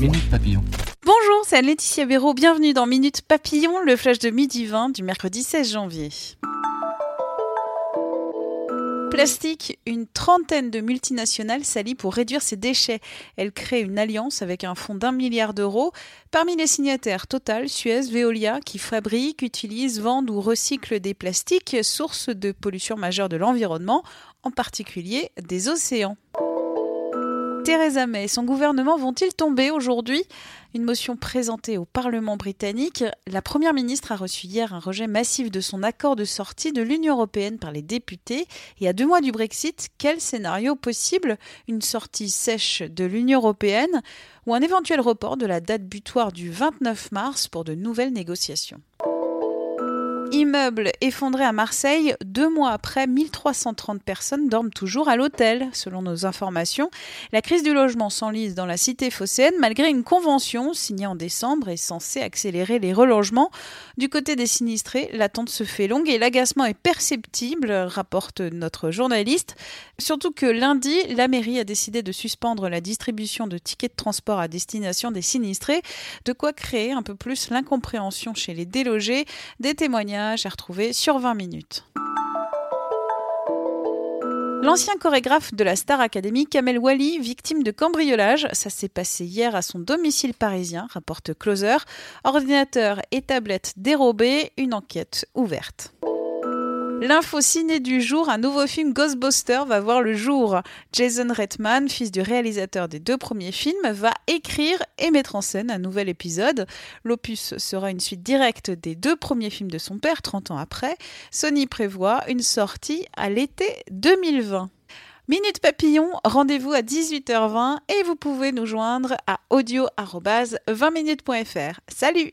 Minute Papillon. Bonjour, c'est Laetitia Béraud. Bienvenue dans Minute Papillon, le flash de midi 20 du mercredi 16 janvier. Plastique, une trentaine de multinationales s'allient pour réduire ses déchets. Elle crée une alliance avec un fonds d'un milliard d'euros. Parmi les signataires, Total, Suez, Veolia, qui fabriquent, utilisent, vendent ou recyclent des plastiques, source de pollution majeure de l'environnement, en particulier des océans. Theresa May et son gouvernement vont-ils tomber aujourd'hui? Une motion présentée au Parlement britannique. La Première ministre a reçu hier un rejet massif de son accord de sortie de l'Union européenne par les députés. Et à deux mois du Brexit, quel scénario possible? Une sortie sèche de l'Union européenne ou un éventuel report de la date butoir du 29 mars pour de nouvelles négociations? Immeuble effondré à Marseille, deux mois après, 1330 personnes dorment toujours à l'hôtel, selon nos informations. La crise du logement s'enlise dans la cité phocéenne malgré une convention signée en décembre et censée accélérer les relogements. Du côté des sinistrés, l'attente se fait longue et l'agacement est perceptible, rapporte notre journaliste. Surtout que lundi, la mairie a décidé de suspendre la distribution de tickets de transport à destination des sinistrés, de quoi créer un peu plus l'incompréhension chez les délogés, des témoignages à retrouver sur 20 minutes. L'ancien chorégraphe de la Star Academy, Kamel Wally, victime de cambriolage, ça s'est passé hier à son domicile parisien, rapporte Closer. Ordinateur et tablette dérobés, une enquête ouverte. L'info ciné du jour, un nouveau film Ghostbuster va voir le jour. Jason Reitman, fils du réalisateur des deux premiers films, va écrire et mettre en scène un nouvel épisode. L'opus sera une suite directe des deux premiers films de son père, 30 ans après. Sony prévoit une sortie à l'été 2020. Minute Papillon, rendez-vous à 18h20 et vous pouvez nous joindre à audio-20minutes.fr. Salut